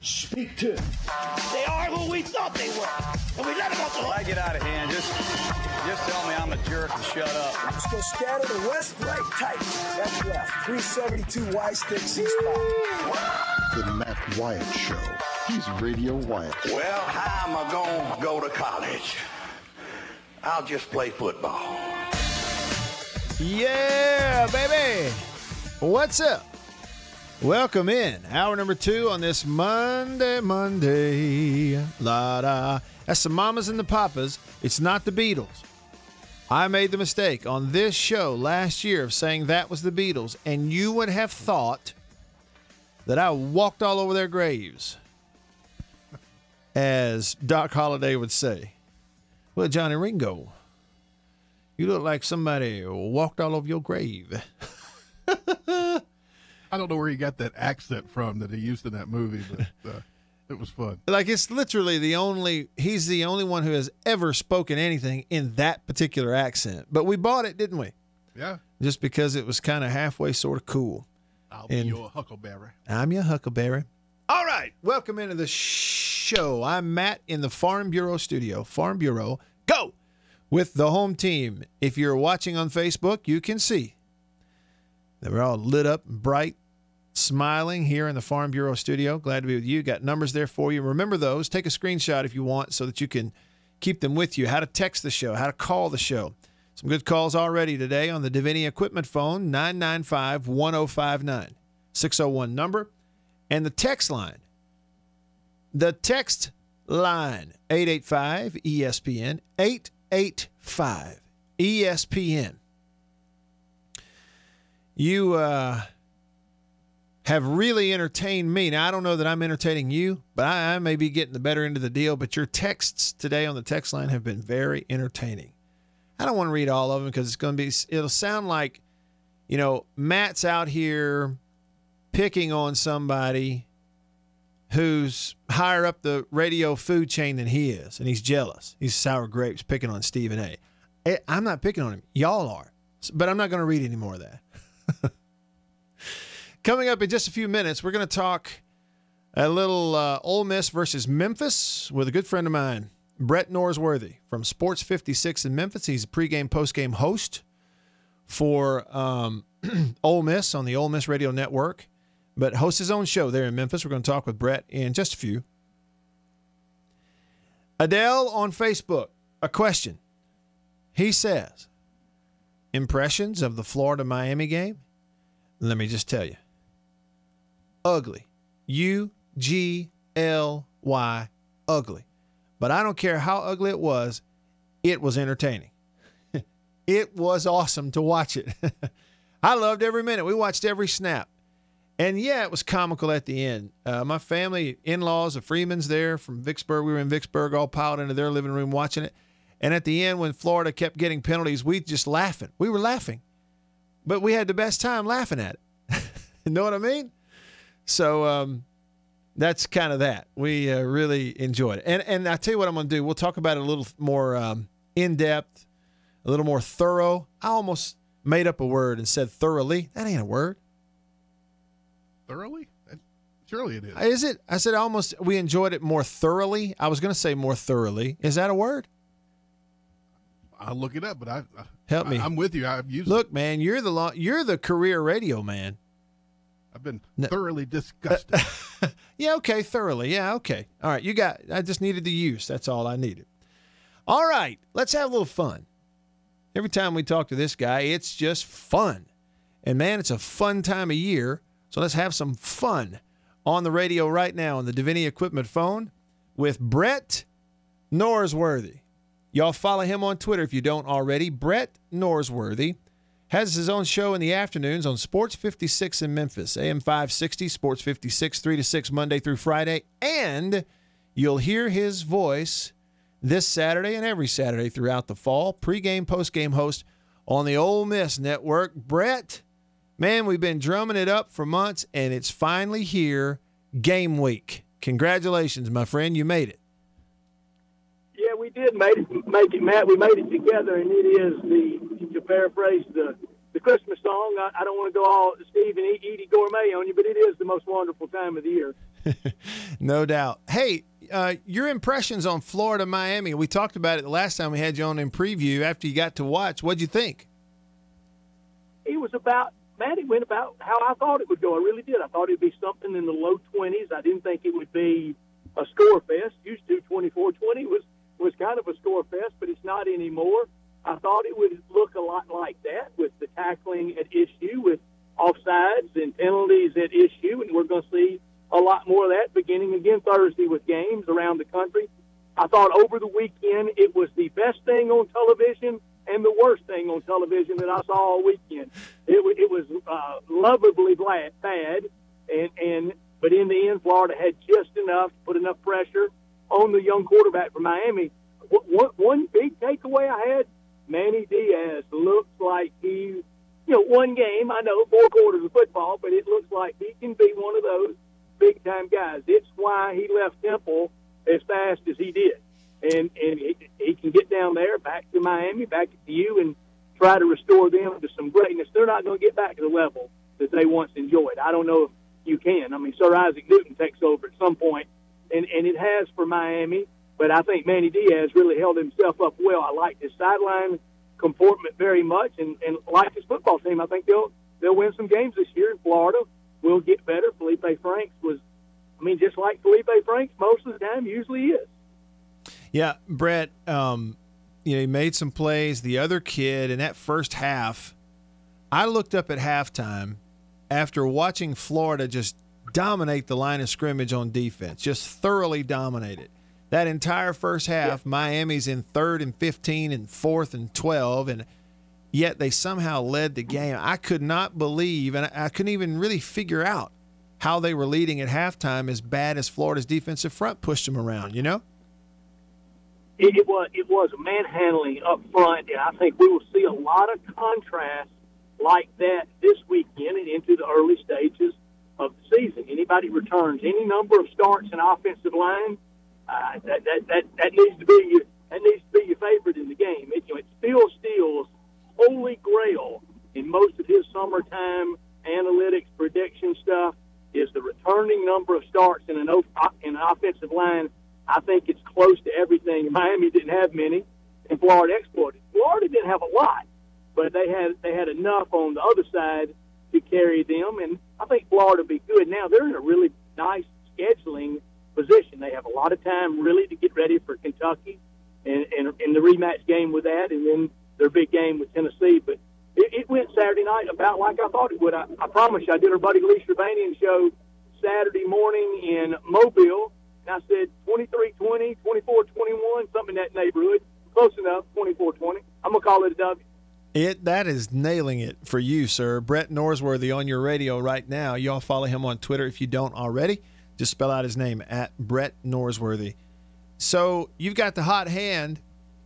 Speak to him. They are who we thought they were. And we let them off the hook. I get out of hand, just just tell me I'm a jerk and shut up. Let's go scatter the west, right, tight. That's left. 372 Y stick C spot. The Matt Wyatt Show. He's Radio Wyatt. Well, how am I going to go to college? I'll just play football. Yeah, baby. What's up? Welcome in. Hour number two on this Monday, Monday. La da. That's the mamas and the papas. It's not the Beatles. I made the mistake on this show last year of saying that was the Beatles, and you would have thought that I walked all over their graves, as Doc Holliday would say. Well, Johnny Ringo, you look like somebody walked all over your grave. I don't know where he got that accent from that he used in that movie, but uh, it was fun. Like it's literally the only he's the only one who has ever spoken anything in that particular accent. But we bought it, didn't we? Yeah. Just because it was kind of halfway sort of cool. I'll be your huckleberry. I'm your Huckleberry. All right, welcome into the show. I'm Matt in the Farm Bureau studio. Farm Bureau, go with the home team. If you're watching on Facebook, you can see that we're all lit up bright, smiling here in the Farm Bureau studio. Glad to be with you. Got numbers there for you. Remember those. Take a screenshot if you want so that you can keep them with you. How to text the show, how to call the show. Some good calls already today on the Divinity Equipment phone, 995 1059. 601 number. And the text line. The text line, 885 ESPN, 885 ESPN. You uh, have really entertained me. Now, I don't know that I'm entertaining you, but I, I may be getting the better end of the deal. But your texts today on the text line have been very entertaining. I don't want to read all of them because it's going to be, it'll sound like, you know, Matt's out here picking on somebody who's higher up the radio food chain than he is, and he's jealous. He's sour grapes picking on Stephen A. Eh, I'm not picking on him. Y'all are. But I'm not going to read any more of that. Coming up in just a few minutes, we're going to talk a little uh, Ole Miss versus Memphis with a good friend of mine, Brett Norsworthy from Sports 56 in Memphis. He's a pregame, postgame host for um, Ole Miss on the Ole Miss Radio Network, but hosts his own show there in Memphis. We're going to talk with Brett in just a few. Adele on Facebook, a question. He says, impressions of the Florida Miami game? Let me just tell you ugly. U G L Y, ugly. But I don't care how ugly it was, it was entertaining. it was awesome to watch it. I loved every minute. We watched every snap. And yeah, it was comical at the end. Uh, my family, in laws, the Freemans there from Vicksburg, we were in Vicksburg, all piled into their living room watching it. And at the end, when Florida kept getting penalties, we just laughing. We were laughing, but we had the best time laughing at it. you know what I mean? So um, that's kind of that. We uh, really enjoyed it. And and I tell you what I'm going to do. We'll talk about it a little more um, in depth, a little more thorough. I almost made up a word and said thoroughly. That ain't a word. Thoroughly? Surely it is. Is it? I said almost. We enjoyed it more thoroughly. I was going to say more thoroughly. Is that a word? I'll look it up, but I, I Help me. I, am with you. I've used. Look, man, you're the you're the career radio man. I've been No. thoroughly uh, disgusted. Yeah, okay, thoroughly. Yeah, okay. All right, you got. I just needed the use. That's all I needed. All right, let's have a little fun. Every time we talk to this guy, it's just fun, and man, it's a fun time of year. So let's have some fun on the radio right now on the Divinity Equipment phone with Brett Norsworthy. Y'all follow him on Twitter if you don't already. Brett Norsworthy has his own show in the afternoons on Sports 56 in Memphis, AM 560, Sports 56, 3 to 6, Monday through Friday. And you'll hear his voice this Saturday and every Saturday throughout the fall. Pre-game, post-game host on the Ole Miss Network. Brett, man, we've been drumming it up for months, and it's finally here. Game week. Congratulations, my friend. You made it. We did make it, make it, Matt. We made it together, and it is the to paraphrase the the Christmas song. I, I don't want to go all Steve and Eydie Gormé on you, but it is the most wonderful time of the year. no doubt. Hey, uh, your impressions on Florida Miami? We talked about it the last time we had you on in preview. After you got to watch, what'd you think? It was about Matt. It went about how I thought it would go. I really did. I thought it'd be something in the low twenties. I didn't think it would be a score fest. Used to 24-20 was was kind of a score fest, but it's not anymore. I thought it would look a lot like that with the tackling at issue, with offsides and penalties at issue, and we're going to see a lot more of that beginning again Thursday with games around the country. I thought over the weekend it was the best thing on television and the worst thing on television that I saw all weekend. It, it was uh, lovably bad, and and but in the end, Florida had just enough to put enough pressure on the young quarterback from Miami. One, one big takeaway I had: Manny Diaz looks like he, you know, one game. I know four quarters of football, but it looks like he can be one of those big time guys. It's why he left Temple as fast as he did, and and he, he can get down there, back to Miami, back to you, and try to restore them to some greatness. They're not going to get back to the level that they once enjoyed. I don't know if you can. I mean, Sir Isaac Newton takes over at some point, and and it has for Miami. But I think Manny Diaz really held himself up well. I liked his sideline comportment very much, and and like his football team. I think they'll they'll win some games this year in Florida will get better. Felipe Franks was, I mean, just like Felipe Franks most of the time usually is. Yeah, Brett, um, you know, he made some plays. The other kid in that first half, I looked up at halftime after watching Florida just dominate the line of scrimmage on defense, just thoroughly dominate it. That entire first half, yeah. Miami's in third and 15 and fourth and 12. And yet they somehow led the game. I could not believe, and I couldn't even really figure out how they were leading at halftime as bad as Florida's defensive front pushed them around, you know? It, it was it was manhandling up front, and I think we will see a lot of contrast like that this weekend and into the early stages of the season. Anybody returns any number of starts in offensive line, uh, that, that that that needs to be your that needs to be your favorite in the game. It, you know, it's Phil Steele's holy grail in most of his summertime analytics prediction stuff is the returning number of starts in an in an offensive line. I think it's close to everything. Miami didn't have many, and Florida exploited. Florida didn't have a lot, but they had they had enough on the other side to carry them, and I think Florida will be good. Now they're in a really nice scheduling position. They have a lot of time really to get ready for Kentucky and, and, and the rematch game with that, and then their big game with Tennessee. But it, it went Saturday night about like I thought it would. I, I promise you, I did our buddy Lee Shervanian show Saturday morning in Mobile, and I said 23-20, 24-21, something in that neighborhood. Close enough, 24-20. I'm going to call it a W. It that is nailing it for you, sir. Brett Norsworthy on your radio right now. Y'all follow him on Twitter if you don't already. Just spell out his name at Brett Norsworthy. So you've got the hot hand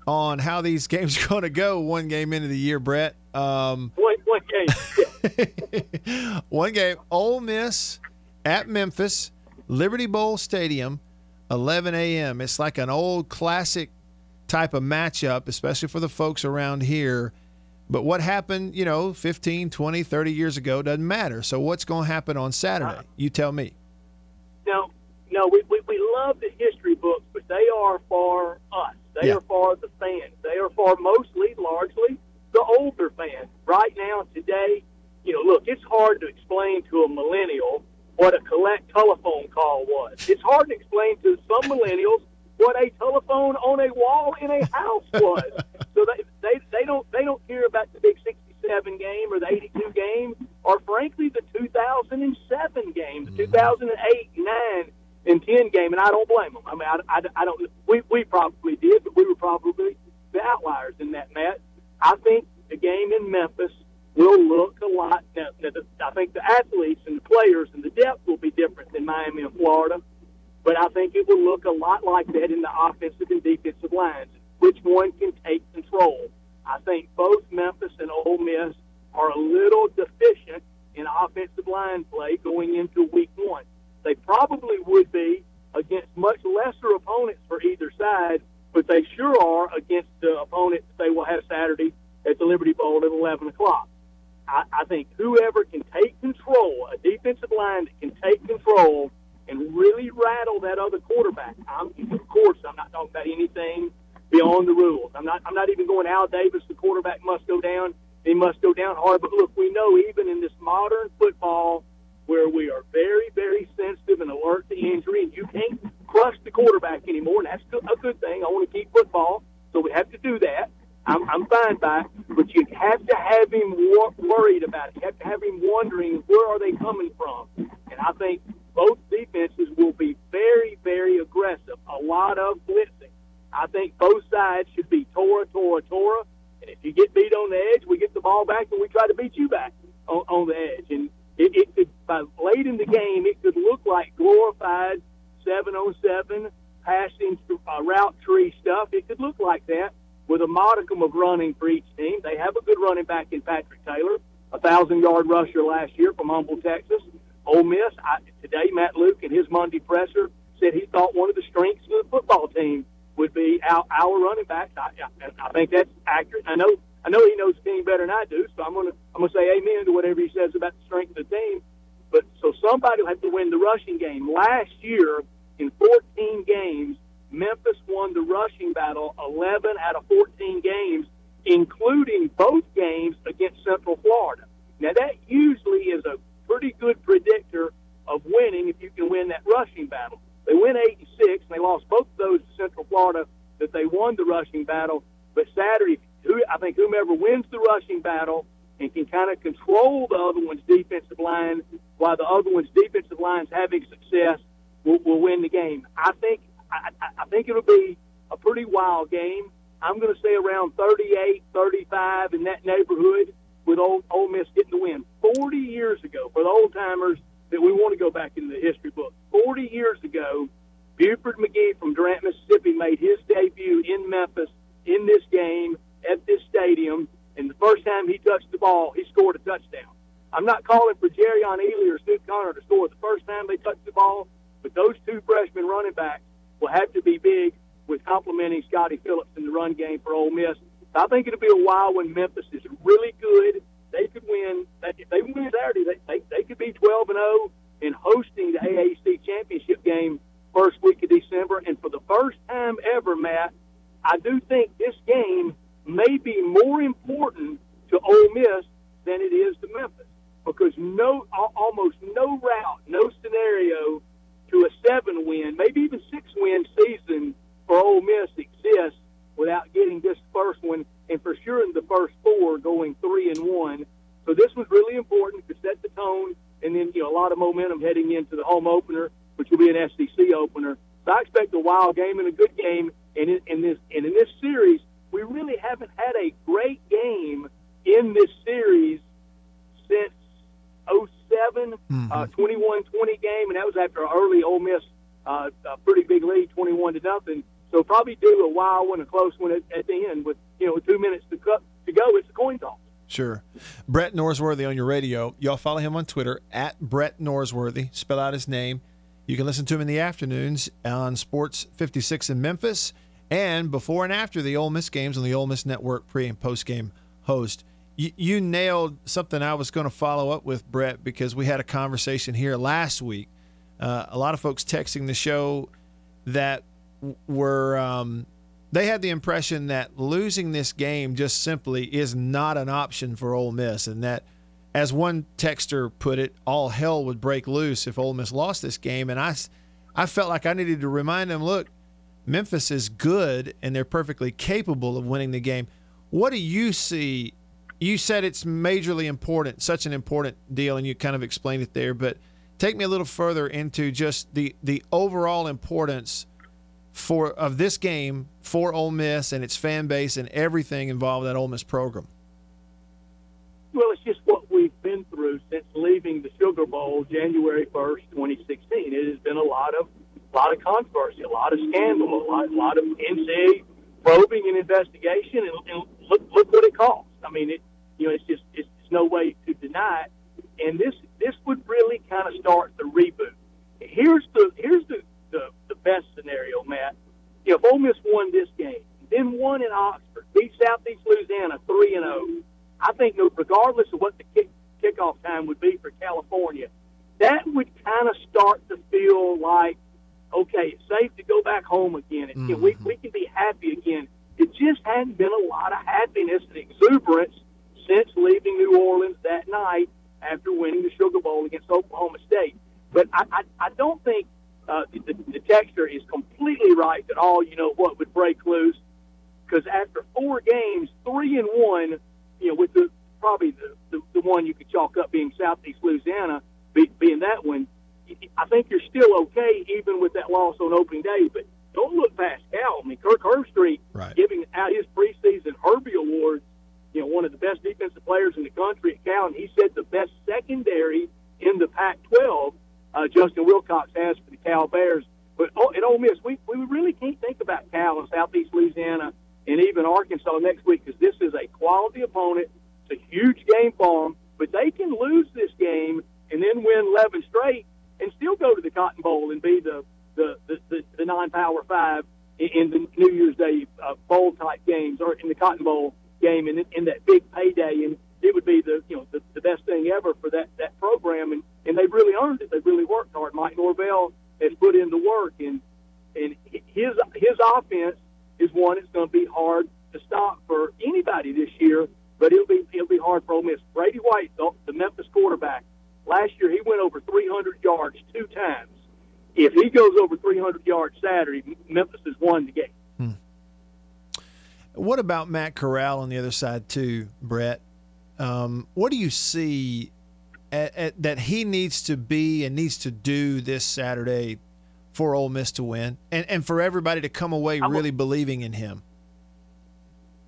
on how these games are going to go one game into the year, Brett. Um, one, one game. one game. Ole Miss at Memphis, Liberty Bowl Stadium, 11 a.m. It's like an old classic type of matchup, especially for the folks around here. But what happened, you know, 15, 20, 30 years ago doesn't matter. So what's going to happen on Saturday? Uh-huh. You tell me. No, no, we, we, we love the history books, but they are for us. They Yeah. are for the fans. They are for mostly, largely, the older fans. Right now, today, you know, look, it's hard to explain to a millennial what a collect telephone call was. It's hard to explain to some millennials what a telephone on a wall in a house was. so they don't they don't care about the big '67 game or the '82 game or frankly the 2007 game, the mm-hmm. 2008, nine, and 10 game, and I don't blame them. I mean, I, I, I don't. We we probably did, but we were probably the outliers in that, Matt. I think the game in Memphis will look a lot. Now, now, the- I think the athletes and the players and the depth will be different than Miami and Florida. but I think it will look a lot like that in the offensive and defensive lines. Which one can take control? I think both Memphis and Ole Miss are a little deficient in offensive line play going into week one. They probably would be against much lesser opponents for either side, but they sure are against the opponents they will have Saturday at the Liberty Bowl at 11 o'clock. I, I think whoever can take control, a defensive line that can take control and really rattle that other quarterback. I'm, of course, I'm not talking about anything beyond the rules. I'm not. I'm not even going Al Davis. The quarterback must go down. He must go down hard. But look, we know even in this modern football, where we are very, very sensitive and alert to injury, and you can't crush the quarterback anymore, and that's a good thing. I want to keep football, so we have to do that. I'm, I'm fine by it, but you have to have him wor- worried about it. You have to have him wondering where are they coming from. And I think both defenses will be very, very aggressive. A lot of blitzing. I think both sides should be Tora, Tora, Tora. And if you get beat on the edge, we get the ball back and we try to beat you back on, on the edge. And it, it could, by late in the game, it could look like glorified seven on seven passing uh, route tree stuff. It could look like that with a modicum of running for each team. They have a good running back in Patrick Taylor, a thousand yard rusher last year from Humble, Texas. Ole Miss I, today, Matt Luke in his Monday presser said he thought one of the strengths of the football team would be our, our running backs. I, I, I think that's accurate. I know I know he knows the team better than I do, so I'm gonna I'm gonna say amen to whatever he says about the strength of the team. But so somebody will have to win the rushing game. Last year, in 14 games, Memphis won the rushing battle 11 out of 14 games, including both games against Central Florida. Now that usually is a pretty good predictor of winning if you can win that rushing battle. They went eight and six, and they lost both of those to Central Florida. That they won the rushing battle, but Saturday, I think whomever wins the rushing battle and can kind of control the other one's defensive line while the other one's defensive line's having success will, will win the game. I think I, I think it'll be a pretty wild game. I'm going to say around 38, 35 in that neighborhood with old Ole Miss getting the win. 40 years ago, for the old timers that we want to go back into the history book, 40 years ago, Buford McGee from Durant, Mississippi made his debut in Memphis in this game at this stadium. And the first time he touched the ball, he scored a touchdown. I'm not calling for Jerrion Ealy or Snoop Conner to score the first time they touched the ball, but those two freshman running backs will have to be big with complementing Scotty Phillips in the run game for Ole Miss. I think it'll be a while when Memphis is really good. They could win. If they win Saturday, they, they, they could be 12 and 0 and hosting the AAC championship game first week of December. And for the first time ever, Matt, I do think this game may be more important to Ole Miss than it is to Memphis because no, almost no route, no scenario to a seven win, maybe even six win season for Ole Miss exists without getting this first one, and for sure in the first four going three and one. So this was really important to set the tone, and then you know a lot of momentum heading into the home opener, which will be an SEC opener. So I expect a wild game and a good game. And in, in this and in this series, we really haven't had a great game in this series since 07, mm-hmm. uh, 21-20 game, and that was after an early Ole Miss uh, a pretty big lead, 21 to nothing. So probably do a wild one, a close one at, at the end with you know two minutes to, to go. It's a coin toss. Sure. Brett Norsworthy on your radio. Y'all follow him on Twitter at Brett Norsworthy. Spell out his name. You can listen to him in the afternoons on Sports 56 in Memphis and before and after the Ole Miss games on the Ole Miss Network pre and post game host. You, you nailed something I was going to follow up with, Brett, because we had a conversation here last week. Uh, a lot of folks texting the show that were um, they had the impression that losing this game just simply is not an option for Ole Miss, and that, as one texter put it, all hell would break loose if Ole Miss lost this game. And I, I felt like I needed to remind them, look, Memphis is good and they're perfectly capable of winning the game. What do you see? You said it's majorly important, such an important deal, and you kind of explained it there. But take me a little further into just the the overall importance for of this game for Ole Miss and its fan base and everything involved in that Ole Miss program. Well, it's just what we've been through since leaving the Sugar Bowl January 1st, 2016. It has been a lot of a lot of controversy, a lot of scandal, a lot, a lot of NCAA probing and investigation, and, and look look what it costs. I mean, it you know it's just it's, it's no way to deny it. And this this would really kind of start the reboot. Here's the here's the, the the best scenario, Matt. If Ole Miss won this game, then won in Oxford, beat Southeast Louisiana three and zero, I think that regardless of what the kick, kickoff time would be for California, that would kind of start to feel like okay, it's safe to go back home again. It, Mm-hmm. we we can be happy again. It just hadn't been a lot of happiness and exuberance since leaving New Orleans that night after winning the Sugar Bowl against Oklahoma State. But I, I, I don't think uh, the, the, the texture is completely right that all you know what would break loose because after four games, three and one, you know, with the probably the, the, the one you could chalk up being Southeast Louisiana be, being that one, I think you're still okay even with that loss on opening day. But don't look past Cal. I mean, Kirk Herbstreit Right. giving out his preseason Herbie Award, you know, one of the best defensive players in the country at Cal, and he said the best secondary in the Pac-12. Uh, Justin Wilcox has for the Cal Bears. But oh, at Ole Miss, we, we really can't think about Cal and Southeast Louisiana and even Arkansas next week because this is a quality opponent. It's a huge game for them, but they can lose this game and then win 11 straight and still go to the Cotton Bowl and be the the the, non-power five in, in the New Year's Day uh, bowl type games or in the Cotton Bowl game and in, in that big payday and it would be the you know the, the best thing ever for that that program and and they've really earned it. They've really worked hard. Mike Norvell has put in the work and and his his offense is one that's going to be hard to stop for anybody this year. But it'll be it'll be hard for Ole Miss. Brady White, the, the Memphis quarterback, last year he went over 300 yards two times. If he goes over 300 yards Saturday, Memphis has won the game. What about Matt Corral on the other side too, Brett? Um, what do you see at, at, that he needs to be and needs to do this Saturday for Ole Miss to win, and and for everybody to come away I'm a- really believing in him?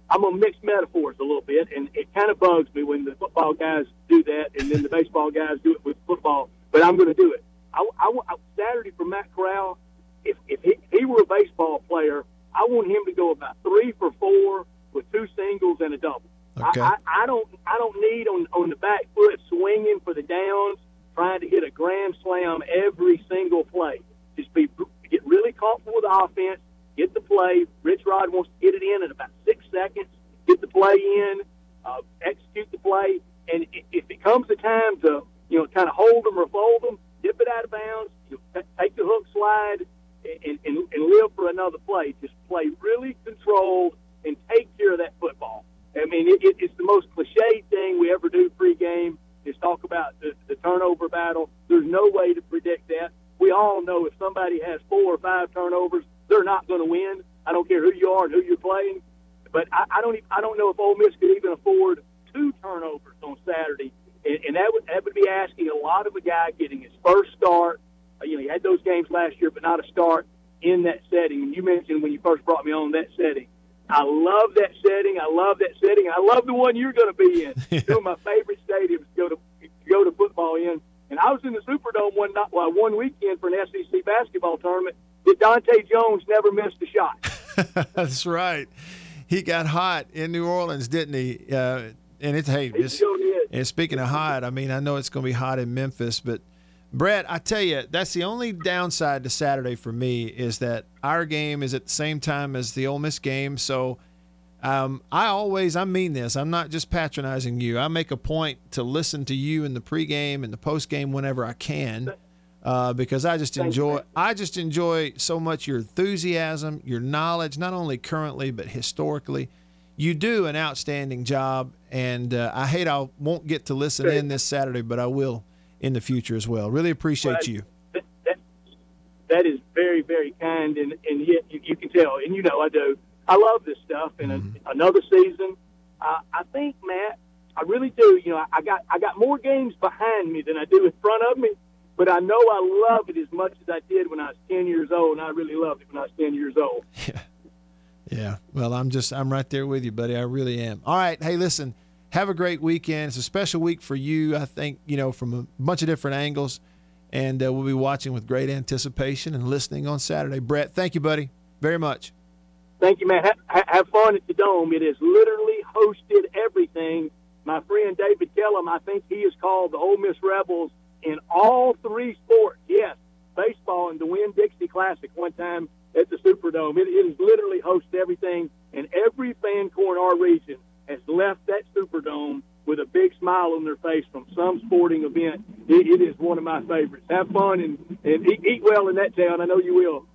I'm gonna mix metaphors a little bit, and it kind of bugs me when the football guys do that, and then the baseball guys do it with football. But I'm going to do it. I, I, I, Saturday for Matt Corral, if if he, he were a baseball player, I want him to go about three for four with two singles and a double. Okay. I, I, I don't I don't need on on the back foot swinging for the downs, trying to hit a grand slam every single play. Just be get really comfortable with the offense, get the play. Rich Rod wants to get it in in about six seconds, get the play in, uh, execute the play, and if it comes the time to you know kind of hold them or fold them, dip it out of bounds, you take the hook slide, and, and, and live for another play. Just play really controlled and take care of that football. I mean, it, it, it's the most cliche thing we ever do pregame is talk about the, the turnover battle. There's no way to predict that. We all know if somebody has four or five turnovers, they're not going to win. I don't care who you are and who you're playing. But I, I don't. e- I don't know if Ole Miss could even afford two turnovers on Saturday, and, and that would that would be asking a lot of a guy getting his first start. Uh, you know, he had those games last year, but not a start in that setting. And you mentioned when you first brought me on that setting. I love that setting. I love that setting. I love the one you're going to be in. Two of my favorite stadiums to go to to go to football in. And I was in the Superdome one night, well, one weekend for an SEC basketball tournament. That Dante Jones never missed a shot. That's right. He got hot in New Orleans, didn't he? Uh, and it's hey, He this, sure did. and speaking of hot, I mean, I know it's going to be hot in Memphis, but Brett, I tell you, that's the only downside to Saturday for me is that our game is at the same time as the Ole Miss game. So um, I always, I mean this, I'm not just patronizing you. I make a point to listen to you in the pregame and the postgame whenever I can. Uh, because I just enjoy. I just enjoy so much your enthusiasm, your knowledge, not only currently but historically. You do an outstanding job, and uh, I hate I won't get to listen in this Saturday, but I will in the future as well. Really appreciate Well, you. That, that, that is very, very kind, and, and yet you, you can tell, and you know I do. I love this stuff, and a, another season. Uh, I think, Matt, I really do. You know, I, I got I got more games behind me than I do in front of me, but I know I love it as much as I did when I was ten years old, and I really loved it when I was ten years old. Yeah. Well, I'm just I'm right there with you, buddy. I really am. All right. Hey, listen. Have a great weekend. It's a special week for you. I think you know from a bunch of different angles, And uh, we'll be watching with great anticipation and listening on Saturday. Brett, thank you, buddy, very much. Thank you, man. Ha- ha- have fun at the Dome. It has literally hosted everything. My friend David Kellum, I think he is called the Ole Miss Rebels in all three sports. Yes, baseball and the Winn-Dixie Classic one time at the Superdome. It, it has literally hosted everything, and every fan core in our region has left that Superdome with a big smile on their face from some sporting event. It, it is one of my favorites. Have fun and, and eat, eat well in that town. I know you will.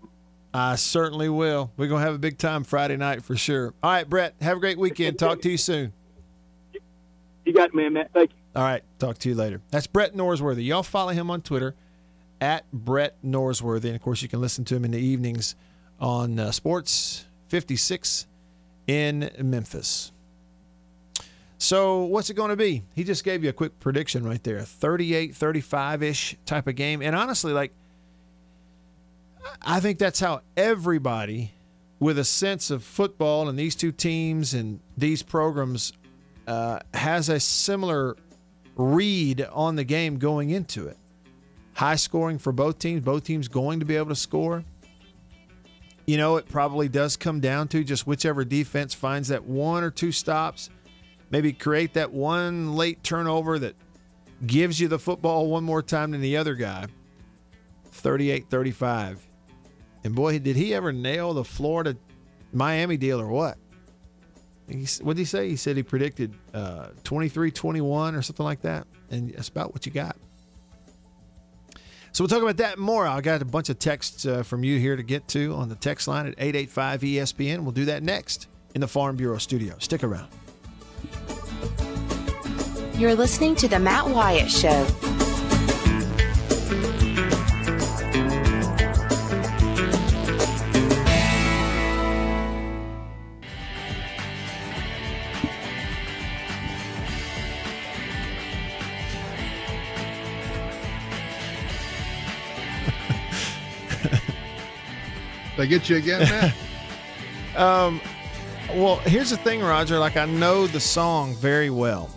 I certainly will. We're going to have a big time Friday night for sure. All right, Brett, have a great weekend. Talk to you soon. You got it, man, Matt. Thank you. All right, talk to you later. That's Brett Norsworthy. Y'all follow him on Twitter at Brett Norsworthy. And of course, you can listen to him in the evenings on uh, Sports 56 in Memphis. So, what's it going to be? He just gave you a quick prediction right there 38 35 ish type of game. And honestly, like, I think that's how everybody with a sense of football and these two teams and these programs uh, has a similar read on the game going into it. High scoring for both teams, both teams going to be able to score. You know, it probably does come down to just whichever defense finds that one or two stops, maybe create that one late turnover that gives you the football one more time than the other guy. 38 35. And boy, did he ever nail the Florida Miami deal or what? what did he say? He said he predicted uh, 23 21 or something like that. And that's about what you got. So we'll talk about that more. I got a bunch of texts uh, from you here to get to on the text line at 885 ESPN. We'll do that next in the Farm Bureau studio. Stick around. You're listening to The Matt Wyatt Show. They get you again, Matt? um, well, here's the thing, Roger. Like I know the song very well.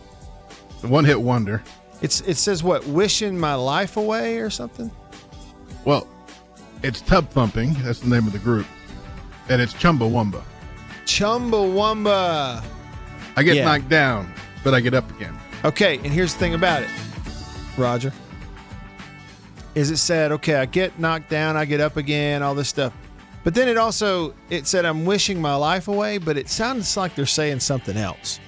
The one hit wonder. It's it says what? Wishing my life away or something. Well, it's Tub Thumping. That's the name of the group, and it's Chumbawamba. Chumbawamba. I get Yeah. knocked down, but I get up again. Okay, and here's the thing about it, Roger. Is it said, okay, I get knocked down, I get up again, all this stuff. But then it also it said I'm wishing my life away, but it sounds like they're saying something else.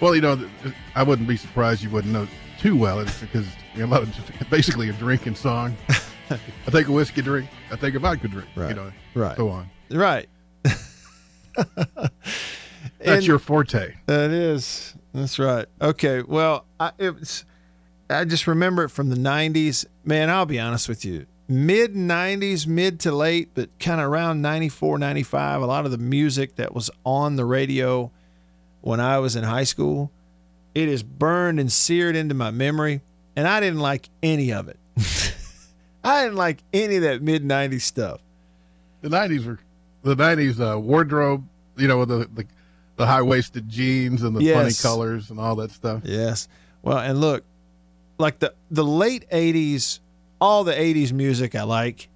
Well, you know, I wouldn't be surprised you wouldn't know too well. It's because you know, it's basically a drinking song. I take a whiskey drink. I take a vodka drink. Right. You know, Right. So on. Right. That's And- your forte. That is. That's right. Okay. Well, I, it was, I just remember it from the 90s. Man, I'll be honest with you. Mid 90s, mid to late, but kind of around 94, 95, a lot of the music that was on the radio when I was in high school, it is burned and seared into my memory. And I didn't like any of it. I didn't like any of that mid 90s stuff. The nineties were the nineties uh, wardrobe. You know, the the, the high waisted jeans and the funny colors and all that stuff. Yes. Well, and look, like the the late '80s, all the '80s music I like.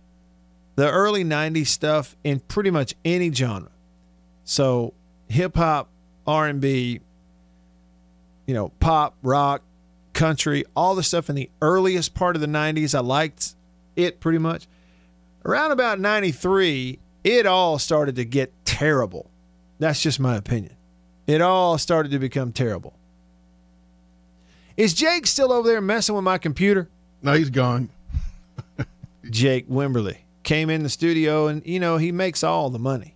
The early '90s stuff in pretty much any genre. So hip hop, R and B, you know, pop, rock, country, all the stuff in the earliest part of the '90s, I liked it pretty much. Around about '93, it all started to get terrible. That's just my opinion. It all started to become terrible. Is Jake still over there messing with my computer? No, he's gone. Jake Wimberly came in the studio and, you know, he makes all the money.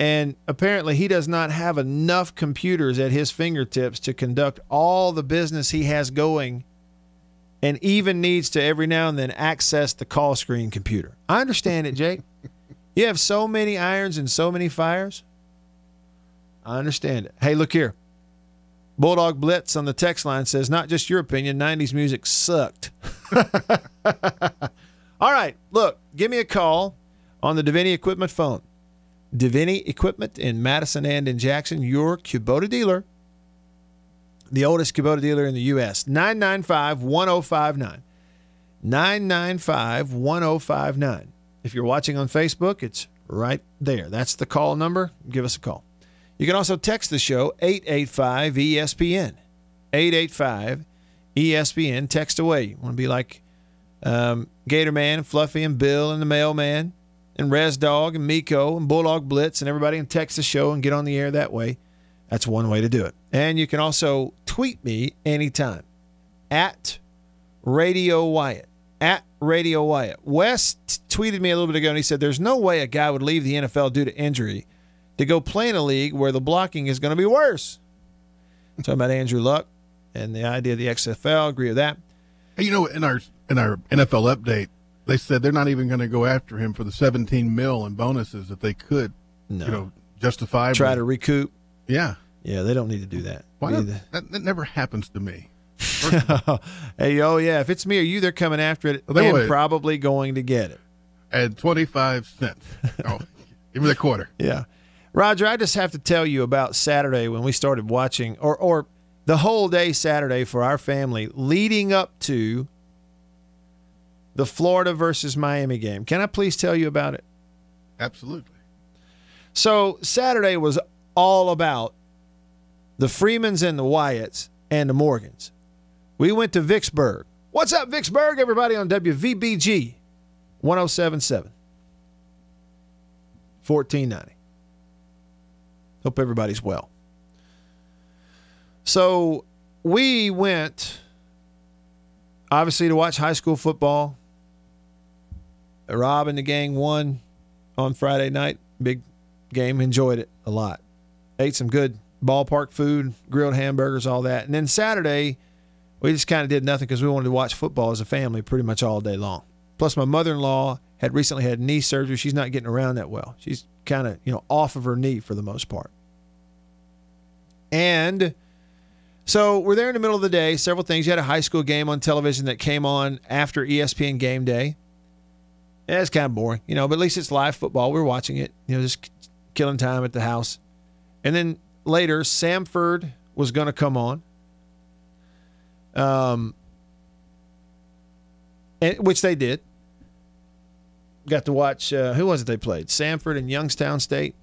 And apparently, he does not have enough computers at his fingertips to conduct all the business he has going and even needs to every now and then access the call screen computer. I understand it, Jake. you have so many irons and so many fires. I understand it. Hey, look here. Bulldog Blitz on the text line says, not just your opinion, 90s music sucked. All right, look, give me a call on the Davini Equipment phone. Davini Equipment in Madison and in Jackson, your Kubota dealer, the oldest Kubota dealer in the U.S. 995 1059. 995 1059. If you're watching on Facebook, it's right there. That's the call number. Give us a call. You can also text the show 885 ESPN. 885 ESPN. Text away. You want to be like um, Gator Man, Fluffy, and Bill, and the Mailman, and Res Dog, and Miko, and Bulldog Blitz, and everybody can text the show and get on the air that way. That's one way to do it. And you can also tweet me anytime at Radio Wyatt. At Radio Wyatt. West tweeted me a little bit ago and he said, There's no way a guy would leave the NFL due to injury to go play in a league where the blocking is going to be worse. I'm Talking about Andrew Luck and the idea of the XFL. Agree with that. You know, in our in our NFL update, they said they're not even going to go after him for the 17 mil in bonuses that they could, No. you know, justify. Try to recoup. Yeah. Yeah, they don't need to do that. Why not? That, that never happens to me. hey, oh yeah, if it's me or you, they're coming after it Well, they and probably going to get it. At 25 cents. Oh, give me the quarter. Yeah. Roger, I just have to tell you about Saturday when we started watching, or, or the whole day Saturday for our family leading up to the Florida versus Miami game. Can I please tell you about it? Absolutely. So Saturday was all about the Freemans and the Wyatts and the Morgans. We went to Vicksburg. What's up, Vicksburg? Everybody on WVBG 1077 1490. Hope everybody's well. So we went obviously to watch high school football. Rob and the gang won on Friday night. Big game. Enjoyed it a lot. Ate some good ballpark food, grilled hamburgers, all that. And then Saturday, we just kind of did nothing because we wanted to watch football as a family pretty much all day long. Plus, my mother in law had recently had knee surgery. She's not getting around that well. She's kind of, you know, off of her knee for the most part. And so we're there in the middle of the day. Several things. You had a high school game on television that came on after ESPN game day. Yeah, it's kind of boring, you know, but at least it's live football. We're watching it, you know, just killing time at the house. And then later, Samford was going to come on, um, and, which they did. Got to watch, uh, who was it they played? Samford and Youngstown State.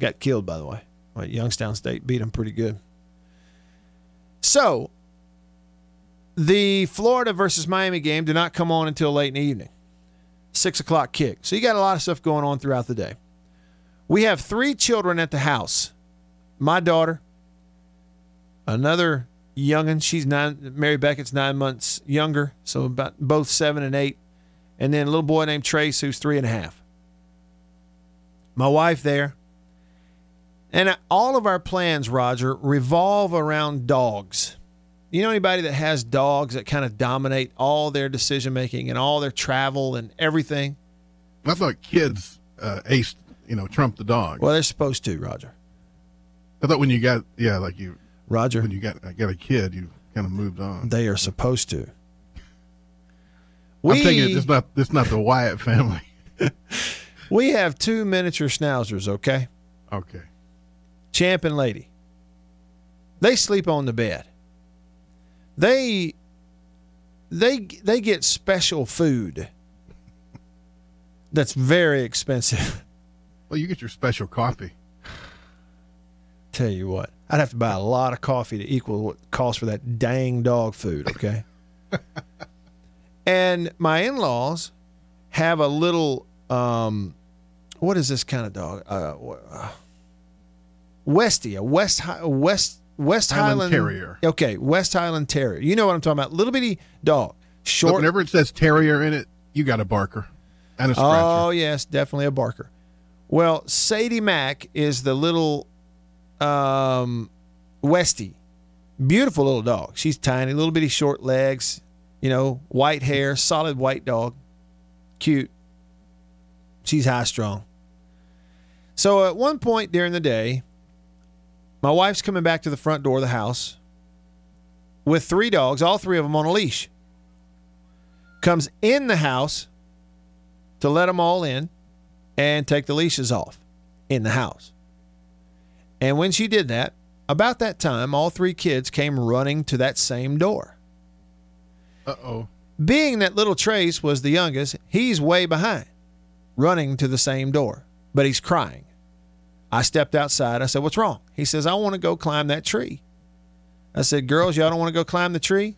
Got killed, by the way. Well, Youngstown State beat them pretty good. So, the Florida versus Miami game did not come on until late in the evening six o'clock kick. So you got a lot of stuff going on throughout the day. We have three children at the house. My daughter, another youngin. She's nine. Mary Beckett's nine months younger, so about both seven and eight, and then a little boy named Trace who's three and a half. My wife there, and all of our plans, Roger, revolve around dogs. You know anybody that has dogs that kind of dominate all their decision making and all their travel and everything? I thought kids uh, aced, you know, trump the dog. Well, they're supposed to, Roger. I thought when you got, yeah, like you, Roger, when you got got a kid, you kind of moved on. They are supposed to. I'm thinking it's not it's not the Wyatt family. we have two miniature schnauzers, okay? Okay. Champ and Lady. They sleep on the bed. They they they get special food that's very expensive. Well, you get your special coffee. Tell you what, I'd have to buy a lot of coffee to equal what costs for that dang dog food, okay? and my in-laws have a little um what is this kind of dog? Uh, uh Westie, a West Hi- West West Highland Highland, Terrier. Okay, West Highland Terrier. You know what I'm talking about? Little bitty dog, short. whenever it says terrier in it, you got a barker and a scratcher. Oh yes, definitely a barker. Well, Sadie Mack is the little um, Westie, beautiful little dog. She's tiny, little bitty short legs, you know, white hair, solid white dog, cute. She's high strung. So at one point during the day, my wife's coming back to the front door of the house with three dogs, all three of them on a leash. Comes in the house to let them all in and take the leashes off in the house. And when she did that, about that time, all three kids came running to that same door Uh oh. Being that little Trace was the youngest, he's way behind, running to the same door, but he's crying. I stepped outside. I said, What's wrong? He says, I want to go climb that tree. I said, Girls, y'all don't want to go climb the tree?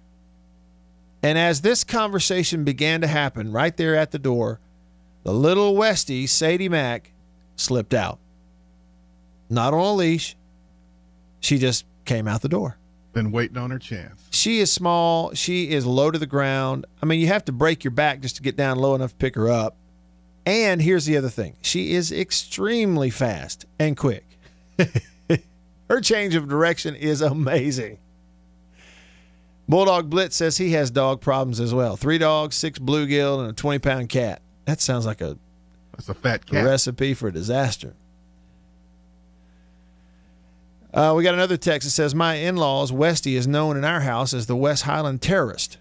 And as this conversation began to happen right there at the door, the little Westie, Sadie Mack, slipped out. Not on a leash. She just came out the door. Been waiting on her chance. She is small. She is low to the ground. I mean, you have to break your back just to get down low enough to pick her up. And here's the other thing she is extremely fast and quick. her change of direction is amazing. Bulldog Blitz says he has dog problems as well. Three dogs, six bluegill, and a 20 pound cat. That sounds like a, That's a fat cat. recipe for disaster. Uh, we got another text that says, My in laws, Westy, is known in our house as the West Highland terrorist.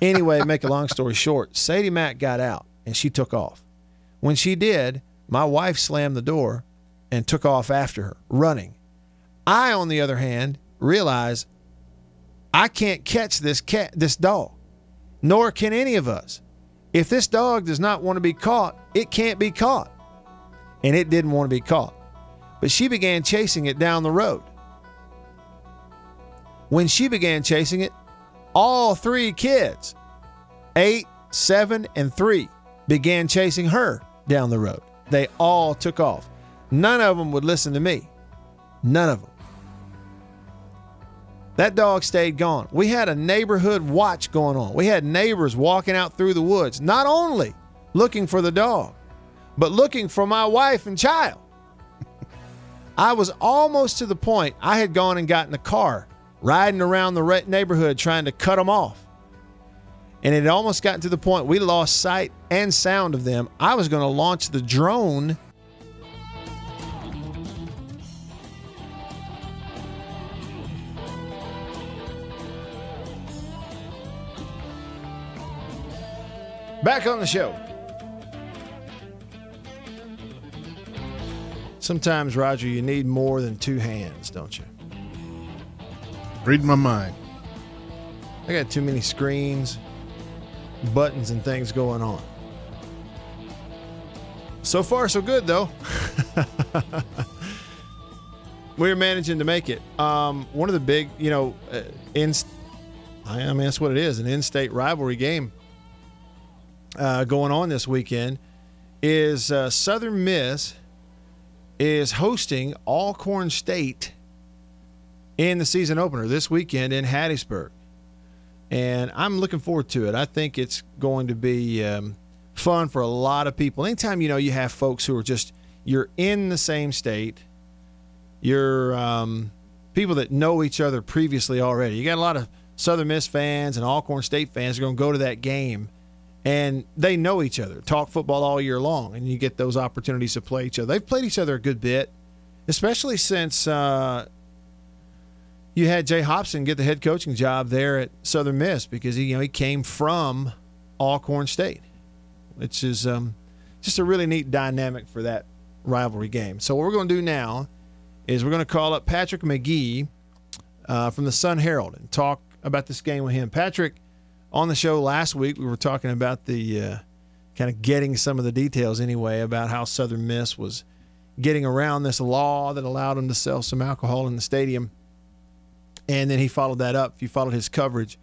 Anyway, make a long story short, Sadie Mack got out and she took off. When she did, my wife slammed the door and took off after her, running. I, on the other hand, realized I can't catch this cat, this dog, nor can any of us. If this dog does not want to be caught, it can't be caught. And it didn't want to be caught. But she began chasing it down the road. When she began chasing it, all three kids, eight, seven, and three, began chasing her down the road. They all took off. None of them would listen to me. None of them. That dog stayed gone. We had a neighborhood watch going on. We had neighbors walking out through the woods, not only looking for the dog, but looking for my wife and child. I was almost to the point I had gone and gotten a car riding around the neighborhood trying to cut them off. And it almost gotten to the point we lost sight and sound of them. I was going to launch the drone. Back on the show. Sometimes, Roger, you need more than two hands, don't you? Reading my mind. I got too many screens, buttons, and things going on. So far, so good, though. We're managing to make it. Um, one of the big, you know, uh, in, I mean, that's what it is an in state rivalry game uh, going on this weekend is uh, Southern Miss is hosting Alcorn State in the season opener this weekend in Hattiesburg. And I'm looking forward to it. I think it's going to be um, fun for a lot of people. Anytime you know you have folks who are just you're in the same state, you're um, people that know each other previously already. You got a lot of Southern Miss fans and Alcorn State fans are going to go to that game, and they know each other, talk football all year long, and you get those opportunities to play each other. They've played each other a good bit, especially since uh, you had Jay Hopson get the head coaching job there at Southern Miss because he, you know, he came from Alcorn State, which is um, just a really neat dynamic for that rivalry game. So what we're going to do now is we're going to call up Patrick McGee uh, from the Sun Herald and talk about this game with him. Patrick, on the show last week, we were talking about the uh, kind of getting some of the details anyway about how Southern Miss was getting around this law that allowed them to sell some alcohol in the stadium. And then he followed that up. If you followed his coverage,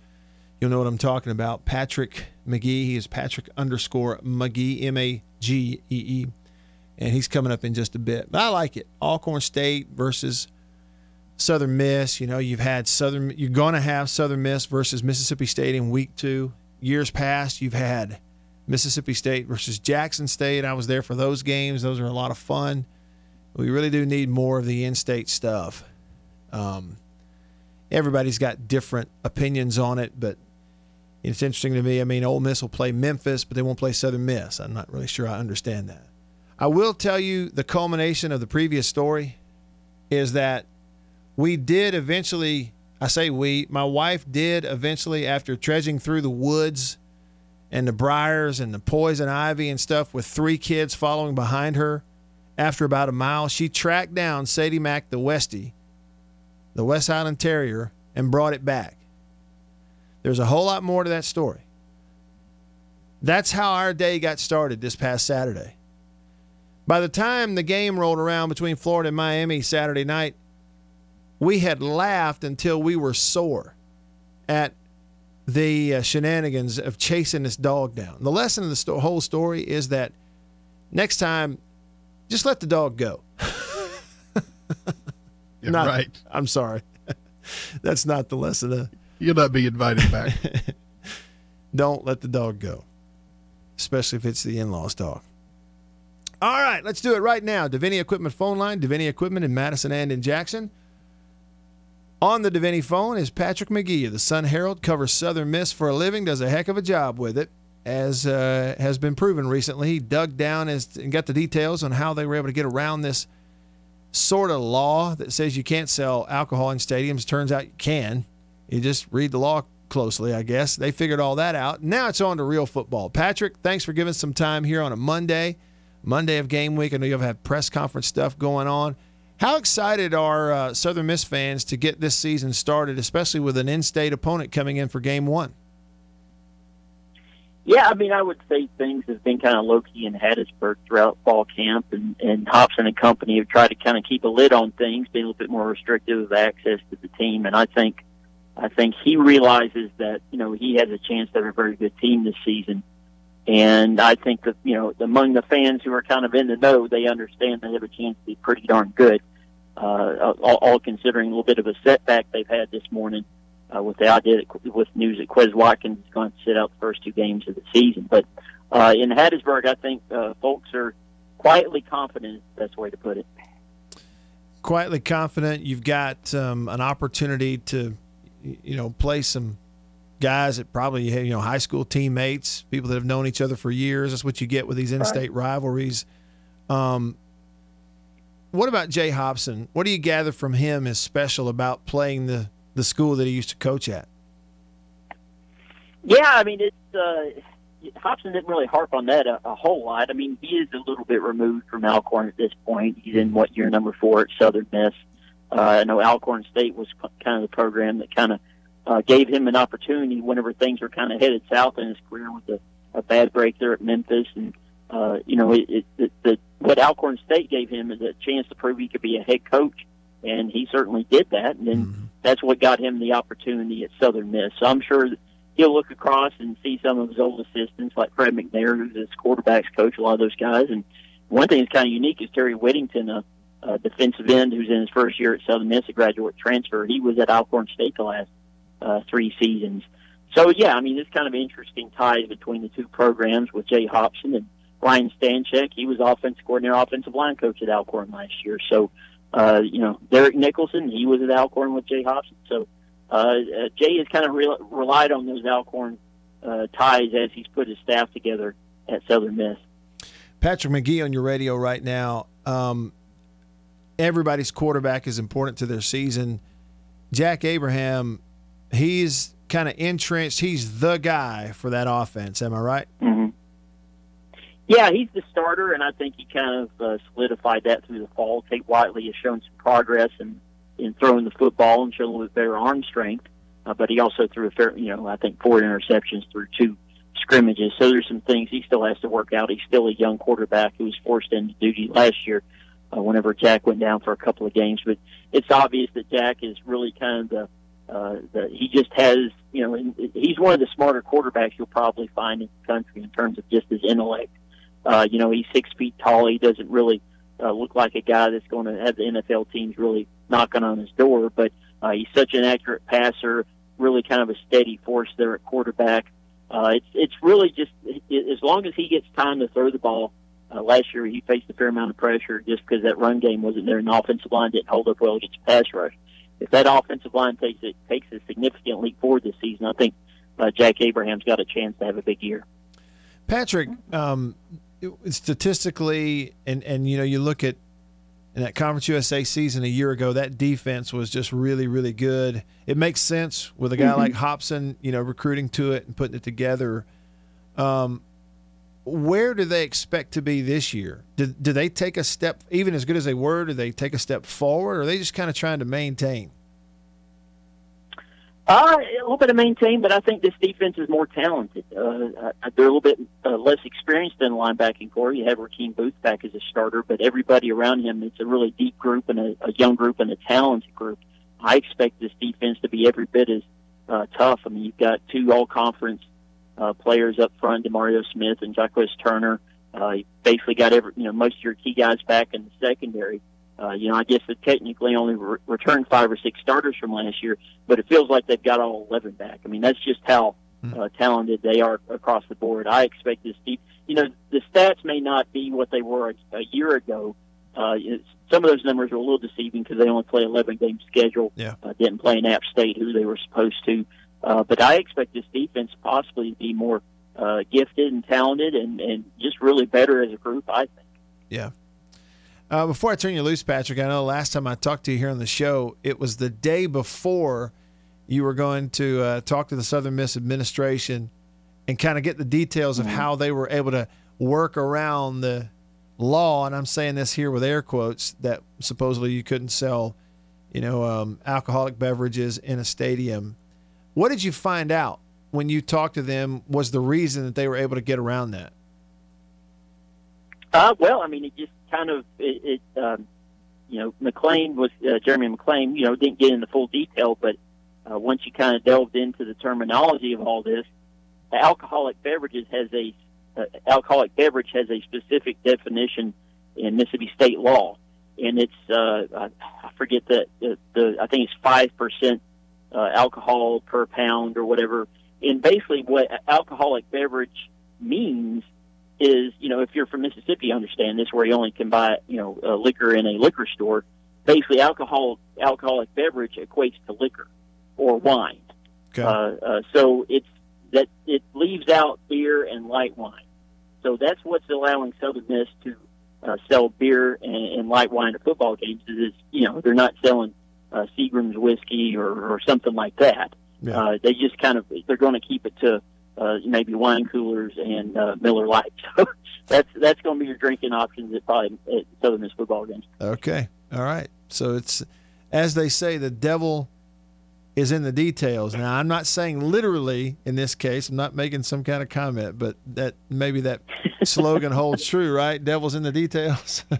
you'll know what I'm talking about. Patrick McGee. He is Patrick underscore McGee, M A G E E. And he's coming up in just a bit. But I like it. Alcorn State versus Southern Miss. You know, you've had Southern, you're going to have Southern Miss versus Mississippi State in week two. Years past, you've had Mississippi State versus Jackson State. I was there for those games. Those are a lot of fun. We really do need more of the in state stuff. Um, everybody's got different opinions on it, but it's interesting to me. I mean, Ole Miss will play Memphis, but they won't play Southern Miss. I'm not really sure I understand that. I will tell you the culmination of the previous story is that we did eventually, I say we, my wife did eventually, after trudging through the woods and the briars and the poison ivy and stuff with three kids following behind her, after about a mile, she tracked down Sadie Mack, the Westie, the West Island Terrier, and brought it back. There's a whole lot more to that story. That's how our day got started this past Saturday. By the time the game rolled around between Florida and Miami Saturday night, we had laughed until we were sore at the uh, shenanigans of chasing this dog down. The lesson of the sto- whole story is that next time, just let the dog go. Yeah, Not- right. I'm sorry. That's not the lesson. Of, You'll not be invited back. don't let the dog go, especially if it's the in law's dog. All right, let's do it right now. Davini Equipment phone line, Davini Equipment in Madison and in Jackson. On the Davini phone is Patrick McGee of the Sun Herald, covers Southern Miss for a living, does a heck of a job with it, as uh, has been proven recently. He dug down and got the details on how they were able to get around this sort of law that says you can't sell alcohol in stadiums. Turns out you can. You just read the law closely, I guess. They figured all that out. Now it's on to real football. Patrick, thanks for giving some time here on a Monday, Monday of game week. I know you'll have press conference stuff going on. How excited are uh, Southern Miss fans to get this season started, especially with an in-state opponent coming in for game one? Yeah, I mean, I would say things have been kind of low key in Hattiesburg throughout fall camp, and, and Hopson and company have tried to kind of keep a lid on things, be a little bit more restrictive of access to the team. And I think, I think he realizes that you know he has a chance to have a very good team this season. And I think that you know among the fans who are kind of in the know, they understand they have a chance to be pretty darn good. Uh, all, all considering a little bit of a setback they've had this morning uh, with the idea that, with news that Quez Watkins is going to sit out the first two games of the season. But uh, in Hattiesburg, I think uh, folks are quietly confident. That's the way to put it. quietly confident you've got um, an opportunity to you know play some guys that probably you know high school teammates people that have known each other for years that's what you get with these in-state rivalries um, what about jay hopson what do you gather from him is special about playing the the school that he used to coach at Yeah, I mean it's uh, Hopson didn't really harp on that a, a whole lot. I mean he is a little bit removed from Alcorn at this point. He's in what year number four at Southern Miss. Uh, I know Alcorn State was kind of the program that kind of uh, gave him an opportunity whenever things were kind of headed south in his career with a, a bad break there at Memphis, and uh, you know it, it, it, the, what Alcorn State gave him is a chance to prove he could be a head coach, and he certainly did that. And then that's what got him the opportunity at Southern Miss. So I'm sure he'll look across and see some of his old assistants like Fred McNair, who's his quarterbacks coach, a lot of those guys. And one thing that's kind of unique is Terry Whittington, a, a defensive end who's in his first year at Southern Miss, a graduate transfer. He was at Alcorn State the last uh, three seasons. So yeah, I mean, it's kind of interesting ties between the two programs with Jay Hopson and Ryan Stanchek. He was offensive coordinator, offensive line coach at Alcorn last year. So, uh, you know, Derek Nicholson, he was at Alcorn with Jay Hopson. So, uh, uh, Jay has kind of re- relied on those Alcorn uh, ties as he's put his staff together at Southern Miss. Patrick McGee on your radio right now. Um, everybody's quarterback is important to their season. Jack Abraham, he's kind of entrenched. He's the guy for that offense. Am I right? Mm-hmm. Yeah, he's the starter, and I think he kind of uh, solidified that through the fall. Tate Whatley has shown some progress in, in throwing the football and shown a little bit better arm strength, uh, but he also threw a fair, you know, I think four interceptions through two scrimmages. So there's some things he still has to work out. He's still a young quarterback who was forced into duty last year uh, whenever Jack went down for a couple of games. But it's obvious that Jack is really kind of the uh, the, he just has, you know, he's one of the smarter quarterbacks you'll probably find in the country in terms of just his intellect. Uh, you know, he's six feet tall. He doesn't really uh, look like a guy that's going to have the NFL teams really knocking on his door, but uh, he's such an accurate passer, really kind of a steady force there at quarterback. Uh, it's it's really just as long as he gets time to throw the ball. Uh, last year he faced a fair amount of pressure just because that run game wasn't there and the offensive line didn't hold up well against pass rush. If that offensive line takes it takes a significant leap forward this season, I think uh, Jack Abraham's got a chance to have a big year. Patrick, um, statistically, and and you know, you look at in that Conference USA season a year ago, that defense was just really, really good. It makes sense with a guy Mm-hmm. like Hopson, you know, recruiting to it and putting it together. Um, where do they expect to be this year? Do, do they take a step, even as good as they were, do they take a step forward, or are they just kind of trying to maintain? Uh, a little bit of maintain, but I think this defense is more talented. Uh, they're a little bit uh, less experienced the linebacking corps. You have Racheem Boothe back as a starter, but everybody around him, it's a really deep group and a, a young group and a talented group. I expect this defense to be every bit as uh, tough. I mean, you've got two all-conference uh, players up front, Demario Smith and Jacquez Turner. Uh, you basically got every, you know, most of your key guys back in the secondary. Uh, you know, I guess they technically only re- returned five or six starters from last year, but it feels like they've got all 11 back. I mean, that's just how uh, talented they are across the board. I expect this deep, you know, the stats may not be what they were a, a year ago. Uh, some of those numbers are a little deceiving because they only play 11 game schedule. Yeah. Uh, didn't play in App State who they were supposed to. Uh, but I expect this defense possibly to be more uh, gifted and talented and, and just really better as a group, I think. Yeah. Uh, before I turn you loose, Patrick, I know last time I talked to you here on the show, it was the day before you were going to uh, talk to the Southern Miss administration and kind of get the details of how they were able to work around the law. And I'm saying this here with air quotes that supposedly you couldn't sell, you know, um, alcoholic beverages in a stadium. What did you find out when you talked to them was the reason that they were able to get around that? Uh, well, I mean, it just kind of it, it um, you know, McClain was uh, Jeremy McClain. You know, didn't get into full detail, but uh, once you kind of delved into the terminology of all this, alcoholic beverages has a uh, alcoholic beverage has a specific definition in Mississippi state law, and it's uh, I forget the, the the I think it's five percent uh, alcohol per pound or whatever. And basically, what alcoholic beverage means is, you know, if you're from Mississippi, you understand this, where you only can buy, you know, uh, liquor in a liquor store. Basically, alcohol alcoholic beverage equates to liquor or wine. Okay. Uh, uh, so it's that it leaves out beer and light wine. So that's what's allowing Southern Miss to uh, sell beer and, and light wine at football games. Is, is you know they're not selling uh, Seagram's whiskey or, or something like that. Yeah. Uh, they just kind of they're going to keep it to uh, maybe wine coolers and uh, Miller Lite. So that's that's going to be your drinking options at probably at Southern Miss football games. Okay. All right. So it's as they say, the devil is in the details. Now, I'm not saying literally in this case. I'm not making some kind of comment, but that maybe that slogan holds true, right? Devil's in the details.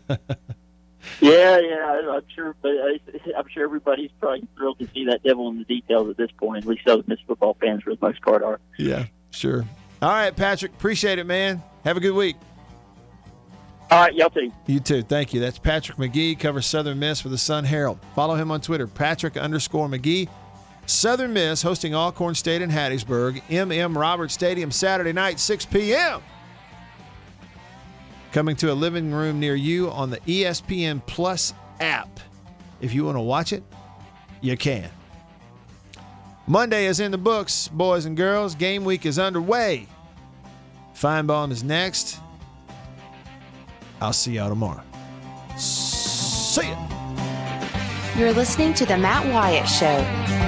Yeah, yeah, I'm sure, but I, I'm sure everybody's probably thrilled to see that devil in the details at this point. At least Southern Miss football fans, for the most part, are. yeah, sure. All right, Patrick. Appreciate it, man. Have a good week. All right, y'all too. You too. Thank you. That's Patrick McGee, covers Southern Miss for the Sun Herald. Follow him on Twitter, Patrick underscore McGee. Southern Miss hosting Alcorn State in Hattiesburg, MM Roberts Stadium, Saturday night, 6 p.m. Coming to a living room near you on the ESPN Plus app. If you want to watch it, you can. Monday is in the books, boys and girls. Game week is underway. Finebaum is next. I'll see y'all tomorrow. See ya. You're listening to The Matt Wyatt Show.